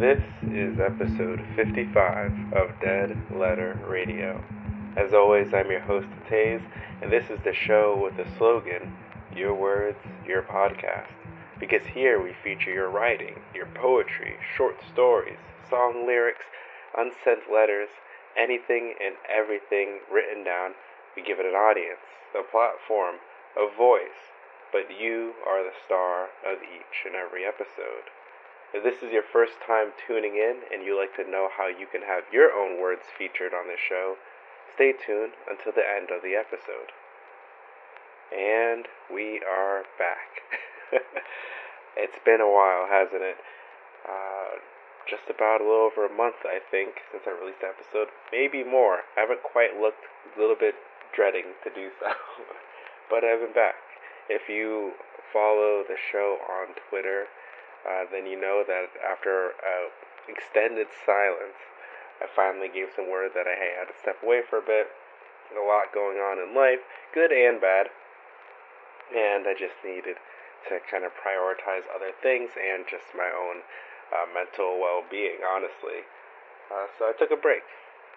This is episode 55 of Dead Letter Radio. As always, I'm your host, Taze, and this is the show with the slogan Your Words, Your Podcast. Because here we feature your writing, your poetry, short stories, song lyrics, unsent letters, anything and everything written down. We give it an audience, a platform, a voice, but you are the star of each and every episode. If this is your first time tuning in and you like to know how you can have your own words featured on this show, stay tuned until the end of the episode. And we are back. it's been a while, hasn't it? Uh, just about a little over a month, I think, since I released the episode. Maybe more. I haven't quite looked, a little bit dreading to do so. but I've been back. If you follow the show on Twitter, uh, then you know that after an extended silence, I finally gave some word that I had to step away for a bit. A lot going on in life, good and bad, and I just needed to kind of prioritize other things and just my own uh, mental well-being, honestly. Uh, so I took a break,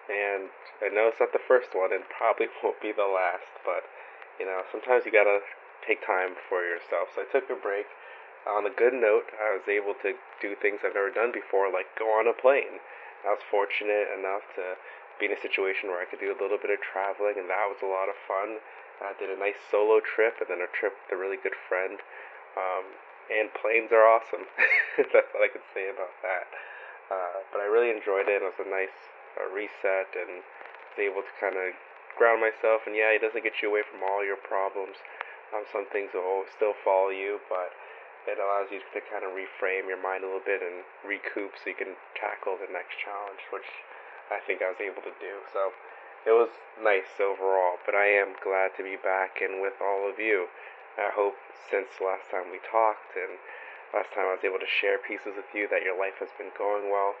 and I know it's not the first one, and probably won't be the last, but you know sometimes you gotta take time for yourself. So I took a break on a good note, I was able to do things I've never done before, like go on a plane. I was fortunate enough to be in a situation where I could do a little bit of traveling, and that was a lot of fun. I did a nice solo trip and then a trip with a really good friend. Um, and planes are awesome. That's what I could say about that. Uh, but I really enjoyed it. It was a nice uh, reset and was able to kind of ground myself. And yeah, it doesn't get you away from all your problems. Um, some things will still follow you, but it allows you to kind of reframe your mind a little bit and recoup so you can tackle the next challenge, which I think I was able to do. So it was nice overall, but I am glad to be back and with all of you. I hope since last time we talked and last time I was able to share pieces with you that your life has been going well.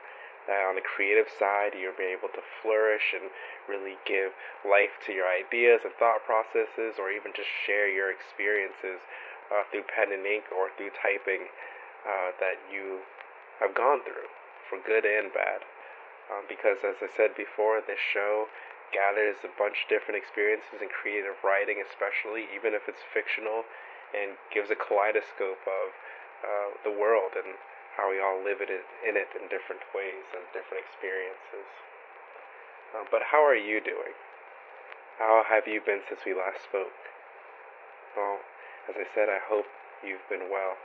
That on the creative side, you'll be able to flourish and really give life to your ideas and thought processes, or even just share your experiences uh, through pen and ink or through typing uh, that you have gone through, for good and bad. Um, because, as I said before, this show gathers a bunch of different experiences in creative writing, especially, even if it's fictional, and gives a kaleidoscope of uh, the world and how we all live it in it in different ways and different experiences. Uh, but how are you doing? How have you been since we last spoke? Well, as I said, I hope you've been well,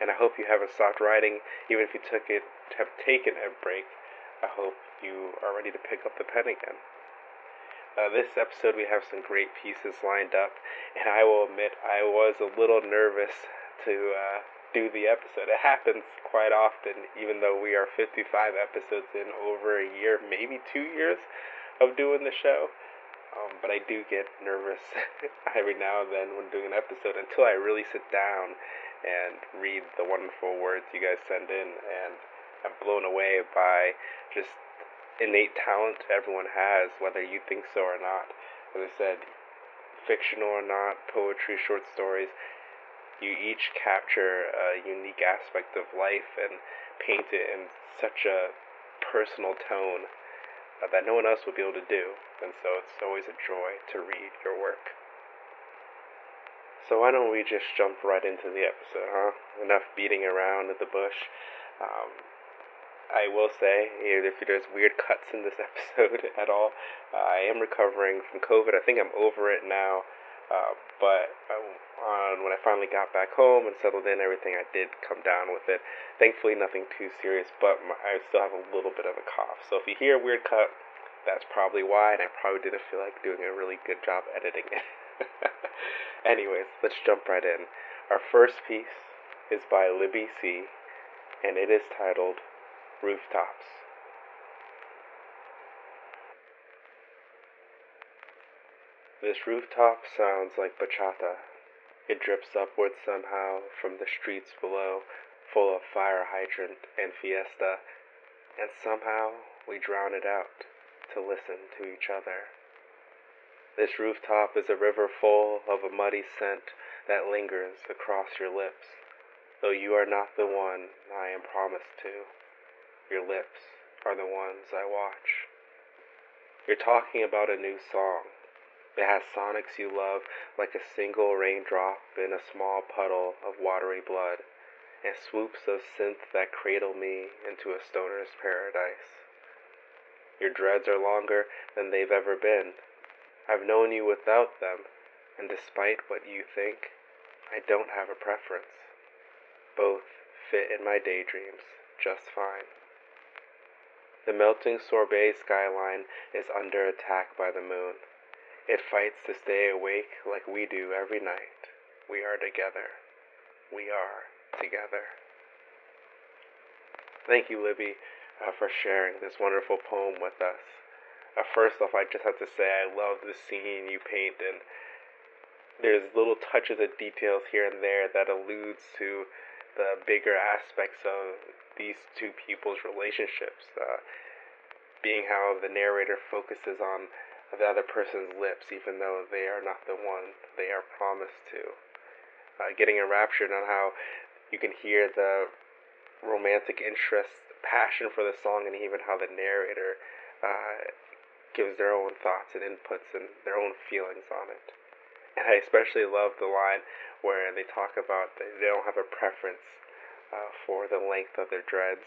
and I hope you haven't stopped writing, even if you took it have taken a break. I hope you are ready to pick up the pen again. Uh, this episode, we have some great pieces lined up, and I will admit I was a little nervous to uh, do the episode. It happens quite often, even though we are 55 episodes in over a year, maybe two years of doing the show. Um, but I do get nervous every now and then when doing an episode until I really sit down and read the wonderful words you guys send in. And I'm blown away by just innate talent everyone has, whether you think so or not. As I said, fictional or not, poetry, short stories, you each capture a unique aspect of life and paint it in such a personal tone that no one else would be able to do, and so it's always a joy to read your work. So why don't we just jump right into the episode, huh? Enough beating around the bush. Um, I will say, if there's weird cuts in this episode at all, uh, I am recovering from COVID. I think I'm over it now. Uh, but uh, when I finally got back home and settled in, everything I did come down with it. Thankfully, nothing too serious, but my, I still have a little bit of a cough. So if you hear a weird cut, that's probably why, and I probably didn't feel like doing a really good job editing it. Anyways, let's jump right in. Our first piece is by Libby C, and it is titled Rooftops. This rooftop sounds like bachata. It drips upward somehow from the streets below, full of fire hydrant and fiesta, and somehow we drown it out to listen to each other. This rooftop is a river full of a muddy scent that lingers across your lips, though you are not the one I am promised to. your lips are the ones I watch. You're talking about a new song. It has sonics you love like a single raindrop in a small puddle of watery blood, and swoops of synth that cradle me into a stoner's paradise. Your dreads are longer than they've ever been. I've known you without them, and despite what you think, I don't have a preference. Both fit in my daydreams just fine. The melting sorbet skyline is under attack by the moon. It fights to stay awake like we do every night. We are together. We are together. Thank you, Libby, uh, for sharing this wonderful poem with us. Uh, first off, I just have to say I love the scene you paint, and there's little touches of details here and there that alludes to the bigger aspects of these two people's relationships. Uh, being how the narrator focuses on the other person's lips, even though they are not the one they are promised to. Uh, getting enraptured on how you can hear the romantic interest, passion for the song, and even how the narrator uh, gives their own thoughts and inputs and their own feelings on it. And I especially love the line where they talk about they don't have a preference uh, for the length of their dreads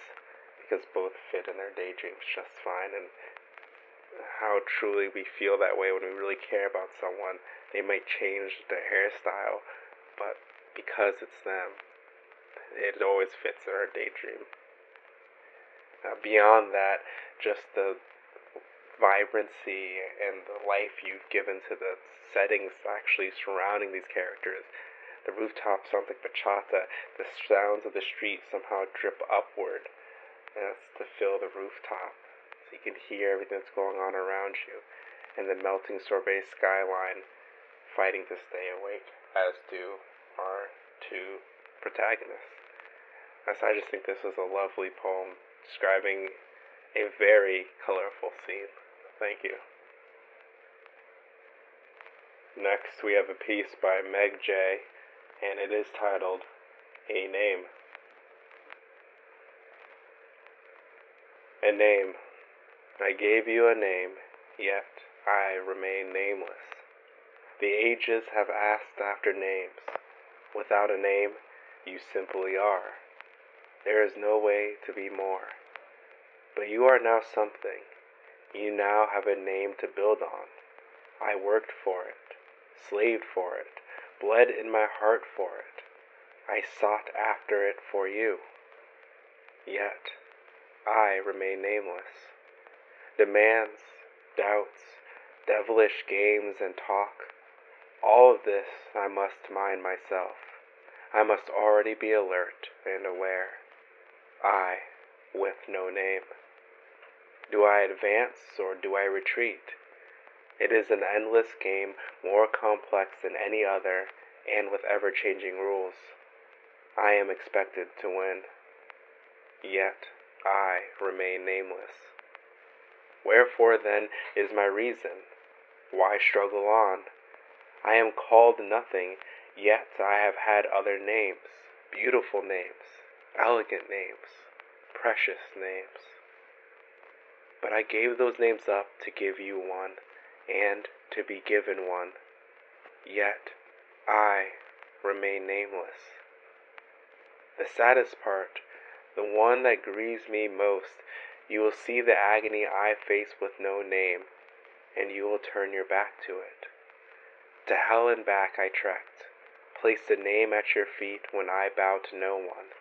because both fit in their daydreams just fine. And how truly we feel that way when we really care about someone. They might change their hairstyle, but because it's them, it always fits in our daydream. Uh, beyond that, just the vibrancy and the life you've given to the settings actually surrounding these characters. The rooftop sounds like bachata. The sounds of the street somehow drip upward. And that's to fill the rooftop. So you can hear everything that's going on around you. And the melting sorbet skyline fighting to stay awake, as do our two protagonists. So I just think this is a lovely poem describing a very colorful scene. Thank you. Next, we have a piece by Meg J, and it is titled A Name. A name. I gave you a name, yet I remain nameless. The ages have asked after names. Without a name, you simply are. There is no way to be more. But you are now something you now have a name to build on. I worked for it, slaved for it, bled in my heart for it. I sought after it for you. Yet, I remain nameless. Demands, doubts, devilish games and talk, all of this I must mind myself. I must already be alert and aware. I, with no name. Do I advance or do I retreat? It is an endless game, more complex than any other, and with ever changing rules. I am expected to win. Yet I remain nameless. Wherefore then is my reason? Why struggle on? I am called nothing, yet I have had other names, beautiful names, elegant names, precious names. But I gave those names up to give you one, and to be given one. Yet I remain nameless. The saddest part, the one that grieves me most, you will see the agony I face with no name, and you will turn your back to it. To hell and back I trekked, placed a name at your feet when I bowed to no one.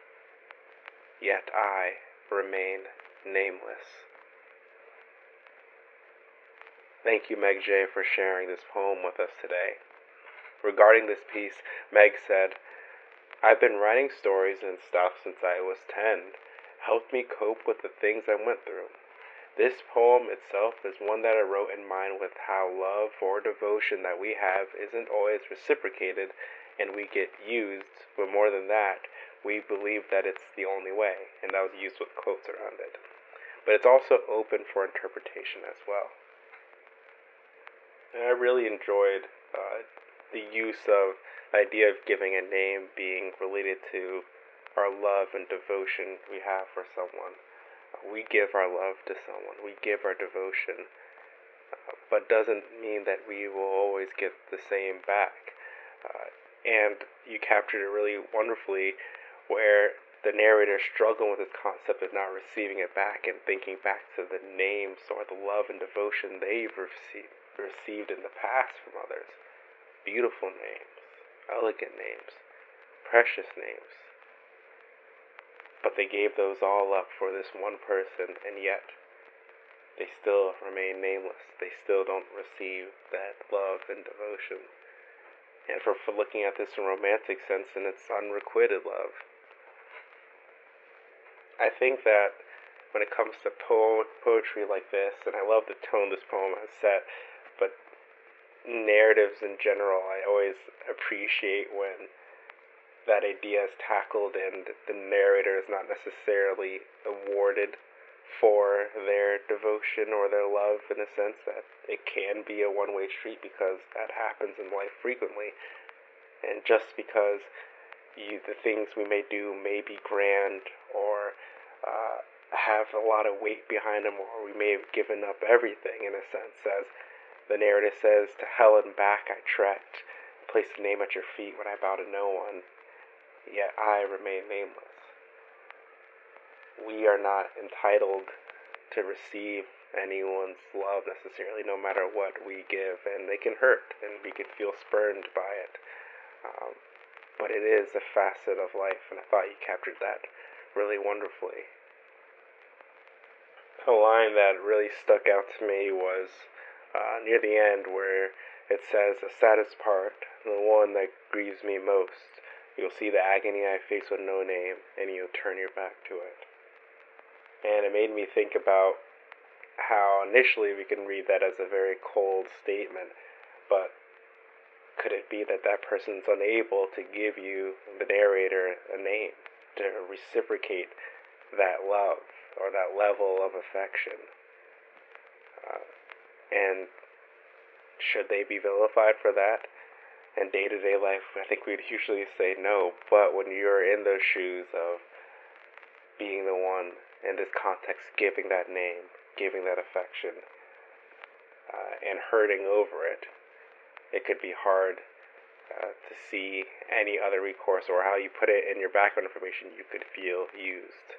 Yet I remain nameless. Thank you, Meg J, for sharing this poem with us today. Regarding this piece, Meg said, I've been writing stories and stuff since I was 10. Helped me cope with the things I went through. This poem itself is one that I wrote in mind with how love or devotion that we have isn't always reciprocated and we get used, but more than that, we believe that it's the only way, and that was used with quotes around it. But it's also open for interpretation as well. And I really enjoyed uh, the use of the idea of giving a name being related to our love and devotion we have for someone. we give our love to someone, we give our devotion, uh, but doesn't mean that we will always get the same back. Uh, and you captured it really wonderfully where the narrator is struggling with this concept of not receiving it back and thinking back to the names or the love and devotion they've received, received in the past from others. Beautiful names, elegant names, precious names. But they gave those all up for this one person, and yet they still remain nameless. They still don't receive that love and devotion. And for, for looking at this in a romantic sense, and it's unrequited love. I think that when it comes to po- poetry like this, and I love the tone this poem has set, but narratives in general, I always appreciate when that idea is tackled and the narrator is not necessarily awarded for their devotion or their love in a sense that it can be a one way street because that happens in life frequently. And just because you, the things we may do may be grand or uh, have a lot of weight behind them, or we may have given up everything in a sense. As the narrative says, To hell and back I trekked, placed a name at your feet when I bow to no one, yet I remain nameless. We are not entitled to receive anyone's love necessarily, no matter what we give, and they can hurt, and we can feel spurned by it. Um, but it is a facet of life, and I thought you captured that really wonderfully. A line that really stuck out to me was uh, near the end where it says, The saddest part, the one that grieves me most, you'll see the agony I face with no name, and you'll turn your back to it. And it made me think about how initially we can read that as a very cold statement, but could it be that that person's unable to give you, the narrator, a name to reciprocate that love or that level of affection? Uh, and should they be vilified for that? In day to day life, I think we'd usually say no, but when you're in those shoes of being the one in this context, giving that name, giving that affection, uh, and hurting over it, it could be hard uh, to see any other recourse or how you put it in your background information you could feel used.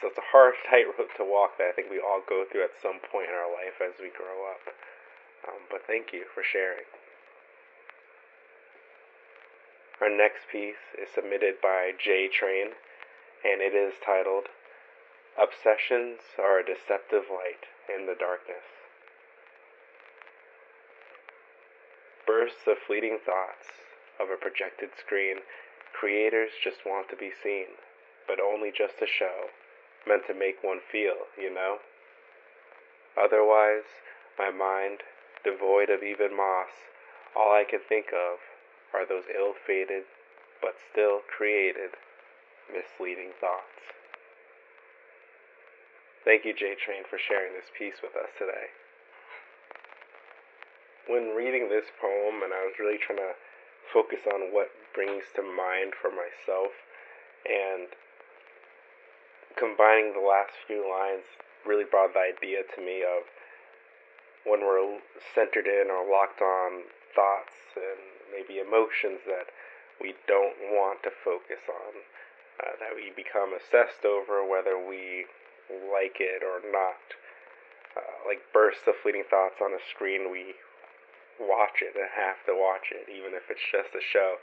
So it's a hard tightrope to walk that I think we all go through at some point in our life as we grow up. Um, but thank you for sharing. Our next piece is submitted by J Train, and it is titled Obsessions Are a Deceptive Light in the Darkness. Bursts of fleeting thoughts of a projected screen, creators just want to be seen, but only just a show, meant to make one feel, you know? Otherwise, my mind, devoid of even moss, all I can think of are those ill fated, but still created, misleading thoughts. Thank you, J Train, for sharing this piece with us today when reading this poem, and I was really trying to focus on what brings to mind for myself, and combining the last few lines really brought the idea to me of when we're centered in or locked on thoughts and maybe emotions that we don't want to focus on, uh, that we become obsessed over whether we like it or not. Uh, like bursts of fleeting thoughts on a screen we watch it and have to watch it, even if it's just a show.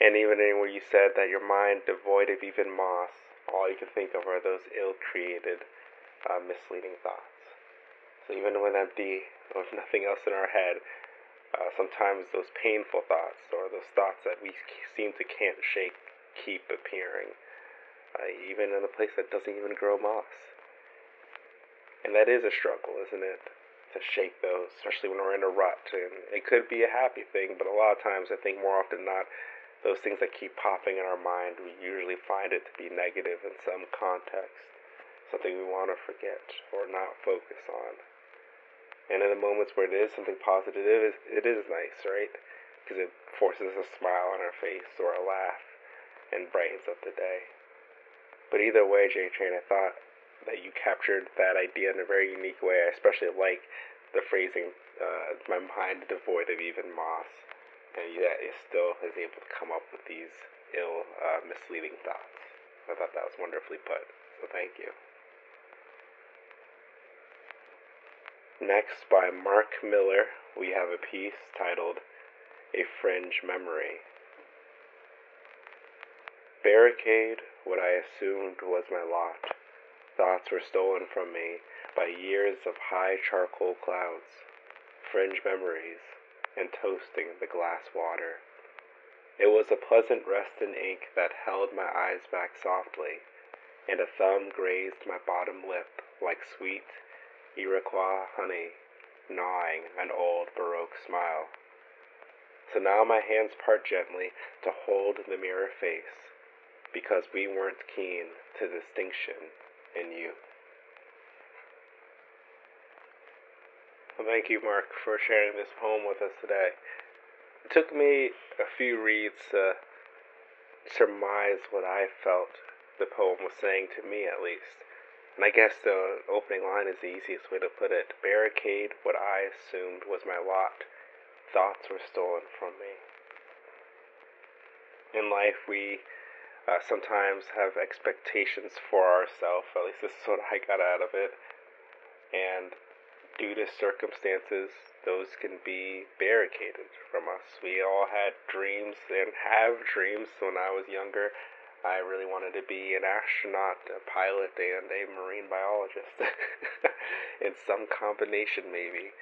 And even where you said that your mind devoid of even moss, all you can think of are those ill-created, uh, misleading thoughts. So even when empty, with nothing else in our head, uh, sometimes those painful thoughts or those thoughts that we seem to can't shake keep appearing, uh, even in a place that doesn't even grow moss. And that is a struggle, isn't it? To shake those, especially when we're in a rut. And it could be a happy thing, but a lot of times I think more often than not, those things that keep popping in our mind, we usually find it to be negative in some context, something we want to forget or not focus on. And in the moments where it is something positive, it is, it is nice, right? Because it forces a smile on our face or a laugh and brightens up the day. But either way, J Train, I thought that you captured that idea in a very unique way. I especially like the phrasing, uh, "My mind devoid of even moss," and yet it still is able to come up with these ill, uh, misleading thoughts. I thought that was wonderfully put. So thank you. Next, by Mark Miller, we have a piece titled A Fringe Memory. Barricade what I assumed was my lot. Thoughts were stolen from me by years of high charcoal clouds, fringe memories, and toasting the glass water. It was a pleasant rest in ink that held my eyes back softly, and a thumb grazed my bottom lip like sweet Iroquois honey, gnawing an old Baroque smile. So now my hands part gently to hold the mirror face, because we weren't keen to distinction in youth. Well, thank you, Mark, for sharing this poem with us today. It took me a few reads to surmise what I felt the poem was saying to me, at least. And I guess the opening line is the easiest way to put it. Barricade what I assumed was my lot. Thoughts were stolen from me. In life, we uh, sometimes have expectations for ourselves. At least this is what I got out of it. And due to circumstances, those can be barricaded from us. We all had dreams and have dreams when I was younger I really wanted to be an astronaut, a pilot, and a marine biologist. in some combination, maybe.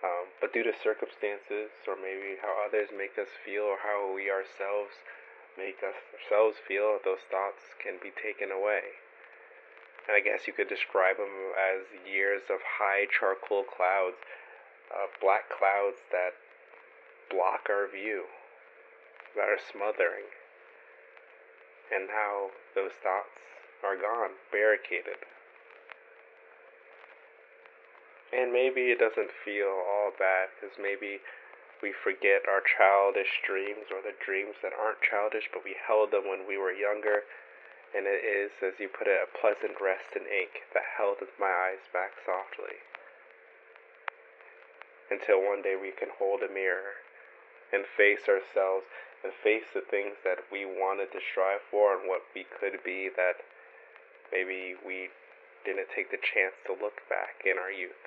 Um, but due to circumstances, or maybe how others make us feel, or how we ourselves make us ourselves feel, those thoughts can be taken away. And I guess you could describe them as years of high charcoal clouds, uh, black clouds that block our view, that are smothering and how those thoughts are gone, barricaded. And maybe it doesn't feel all bad because maybe we forget our childish dreams or the dreams that aren't childish, but we held them when we were younger. And it is, as you put it, a pleasant rest in ink that held my eyes back softly. Until one day we can hold a mirror and face ourselves and face the things that we wanted to strive for and what we could be that maybe we didn't take the chance to look back in our youth,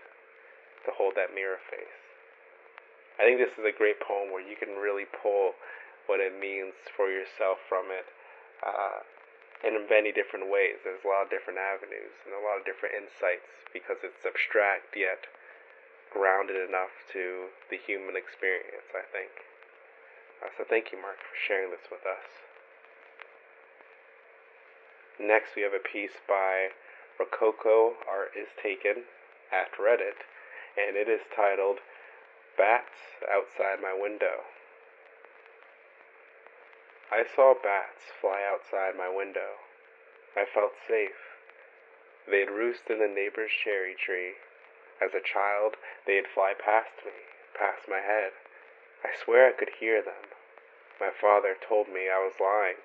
to hold that mirror face. I think this is a great poem where you can really pull what it means for yourself from it uh, in many different ways. There's a lot of different avenues and a lot of different insights because it's abstract yet grounded enough to the human experience, I think. Uh, so thank you, Mark, for sharing this with us. Next, we have a piece by Rococo Art is Taken at Reddit, and it is titled Bats Outside My Window. I saw bats fly outside my window. I felt safe. They'd roost in the neighbor's cherry tree. As a child, they'd fly past me, past my head. I swear I could hear them. My father told me I was lying.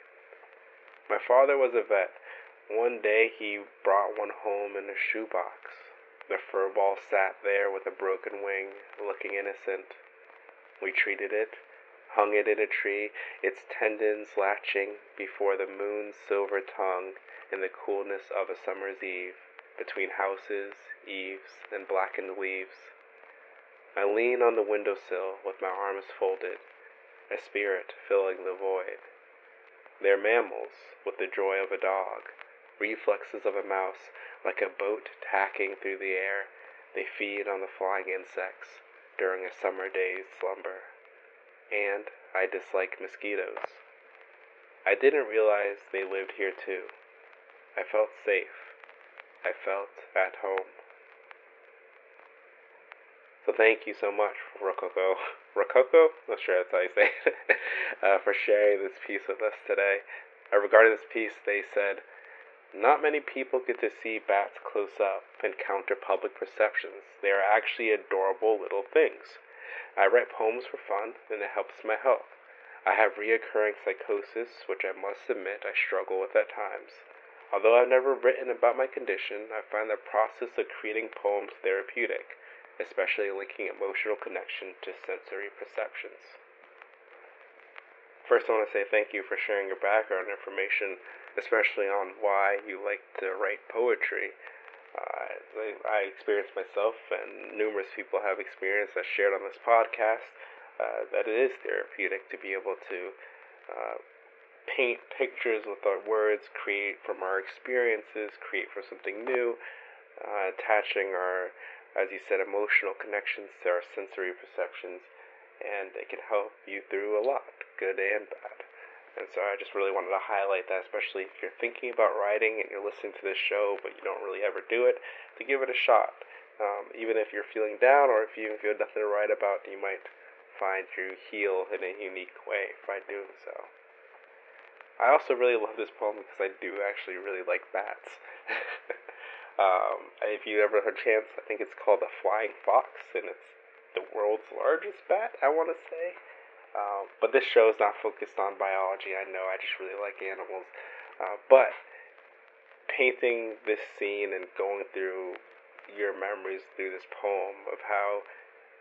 My father was a vet. One day he brought one home in a shoebox. The fur ball sat there with a broken wing, looking innocent. We treated it, hung it in a tree, its tendons latching before the moon's silver tongue in the coolness of a summer's eve, between houses, eaves, and blackened leaves. I lean on the windowsill with my arms folded, a spirit filling the void. They're mammals with the joy of a dog, reflexes of a mouse, like a boat tacking through the air. They feed on the flying insects during a summer day's slumber. And I dislike mosquitoes. I didn't realize they lived here too. I felt safe. I felt at home. So thank you so much, Rococo. Rococo? Not sure that's how you say it. uh, for sharing this piece with us today. Uh, regarding this piece, they said, not many people get to see bats close up and counter public perceptions. They are actually adorable little things. I write poems for fun, and it helps my health. I have reoccurring psychosis, which I must admit I struggle with at times. Although I've never written about my condition, I find the process of creating poems therapeutic, especially linking emotional connection to sensory perceptions. First, I want to say thank you for sharing your background information, especially on why you like to write poetry. Uh, I, experienced myself, and numerous people have experienced, as shared on this podcast, uh, that it is therapeutic to be able to uh, paint pictures with our words, create from our experiences, create from something new, uh, attaching our, as you said, emotional connections to our sensory perceptions and it can help you through a lot, good and bad. And so I just really wanted to highlight that, especially if you're thinking about writing and you're listening to this show, but you don't really ever do it, to give it a shot. Um, even if you're feeling down or if you have nothing to write about, you might find you heal in a unique way by doing so. I also really love this poem because I do actually really like bats. um, if you ever had a chance, I think it's called The Flying Fox, and it's the world's largest bat, I want to say. Um, but this show is not focused on biology. I know I just really like animals. Uh, but painting this scene and going through your memories through this poem of how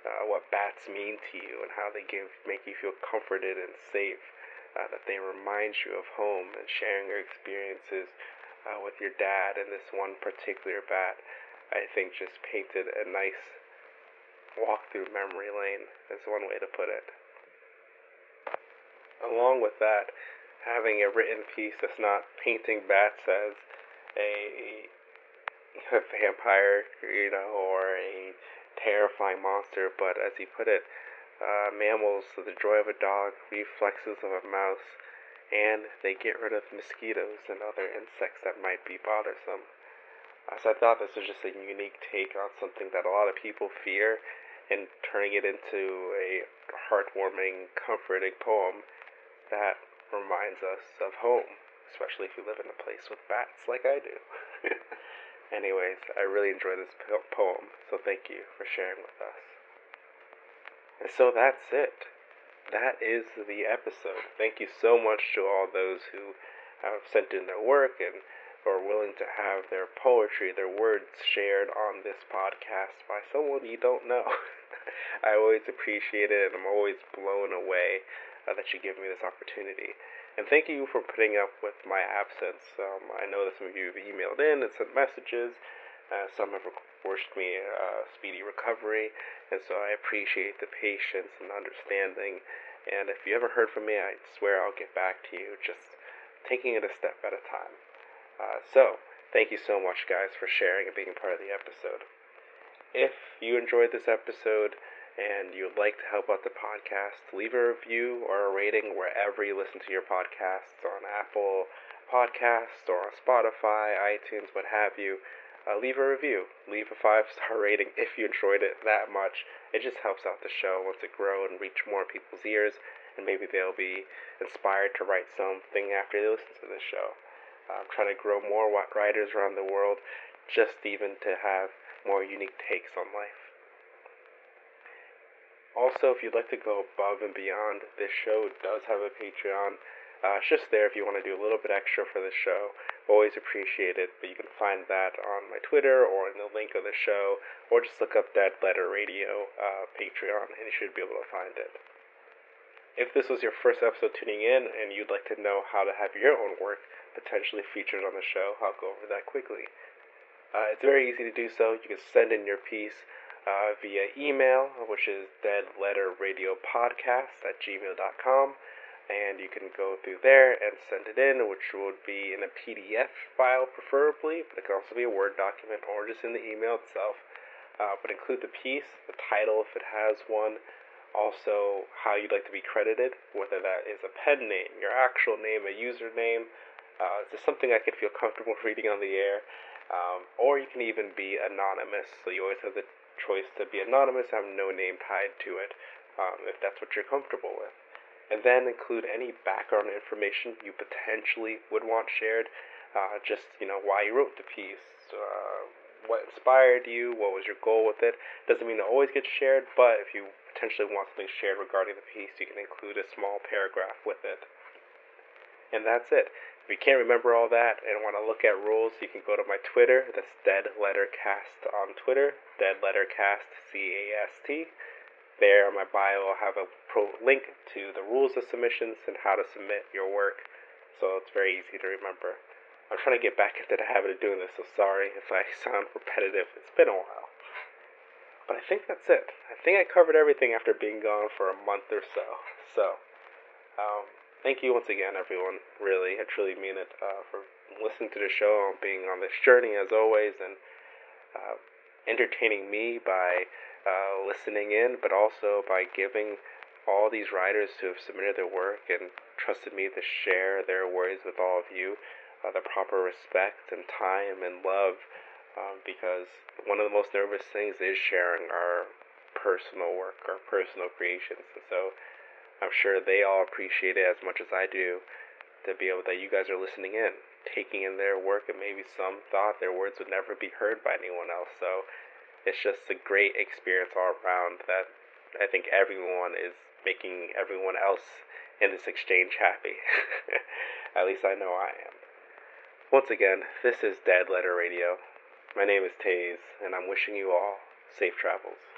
uh, what bats mean to you and how they give make you feel comforted and safe, uh, that they remind you of home and sharing your experiences uh, with your dad and this one particular bat, I think just painted a nice walk through memory lane is one way to put it. Along with that, having a written piece that's not painting bats as a, a vampire, you know, or a terrifying monster, but as he put it, uh, mammals, the joy of a dog, reflexes of a mouse, and they get rid of mosquitoes and other insects that might be bothersome. Uh, so I thought this was just a unique take on something that a lot of people fear and turning it into a heartwarming, comforting poem that reminds us of home, especially if you live in a place with bats like I do. Anyways, I really enjoy this poem, so thank you for sharing with us. And so that's it. That is the episode. Thank you so much to all those who have sent in their work and are willing to have their poetry, their words shared on this podcast by someone you don't know. I always appreciate it, and I'm always blown away uh, that you give me this opportunity. And thank you for putting up with my absence. Um, I know that some of you have emailed in and sent messages. Uh, some have wished me a speedy recovery, and so I appreciate the patience and understanding. And if you ever heard from me, I swear I'll get back to you, just taking it a step at a time. Uh, so, thank you so much, guys, for sharing and being part of the episode. If you enjoyed this episode and you would like to help out the podcast, leave a review or a rating wherever you listen to your podcasts on Apple Podcasts or on Spotify, iTunes, what have you. Uh, leave a review. Leave a five star rating if you enjoyed it that much. It just helps out the show, lets it grow and reach more people's ears, and maybe they'll be inspired to write something after they listen to this show. I'm trying to grow more writers around the world, just even to have more unique takes on life. Also, if you'd like to go above and beyond, this show does have a Patreon. Uh, it's just there if you want to do a little bit extra for the show. Always appreciate it, but you can find that on my Twitter or in the link of the show, or just look up Dead Letter Radio uh, Patreon, and you should be able to find it. If this was your first episode tuning in and you'd like to know how to have your own work potentially featured on the show, I'll go over that quickly. Uh, it's very easy to do so. You can send in your piece uh, via email, which is deadletterradiopodcast at gmail.com. And you can go through there and send it in, which would be in a PDF file preferably, but it can also be a Word document or just in the email itself. Uh, but include the piece, the title if it has one, also how you'd like to be credited, whether that is a pen name, your actual name, a username, uh, this something I could feel comfortable reading on the air? Um, or you can even be anonymous, so you always have the choice to be anonymous, have no name tied to it, um, if that's what you're comfortable with. And then include any background information you potentially would want shared, uh, just you know why you wrote the piece, uh, what inspired you, what was your goal with it. Doesn't mean it always gets shared, but if you potentially want something shared regarding the piece, you can include a small paragraph with it. And that's it. If you can't remember all that and want to look at rules, you can go to my Twitter. That's Dead Letter Cast on Twitter. Dead Letter Cast, C A S T. There on my bio, I'll have a pro link to the rules of submissions and how to submit your work. So it's very easy to remember. I'm trying to get back into the habit of doing this, so sorry if I sound repetitive. It's been a while. But I think that's it. I think I covered everything after being gone for a month or so. So, um, thank you once again, everyone. Really, I truly mean it uh, for listening to the show being on this journey as always, and uh, entertaining me by uh, listening in, but also by giving all these writers who have submitted their work and trusted me to share their words with all of you uh, the proper respect and time and love. Um, because one of the most nervous things is sharing our personal work, our personal creations, and so I'm sure they all appreciate it as much as I do to be able that you guys are listening in, taking in their work, and maybe some thought their words would never be heard by anyone else. So it's just a great experience all around that I think everyone is making everyone else in this exchange happy. At least I know I am. Once again, this is Dead Letter Radio. My name is Taze, and I'm wishing you all safe travels.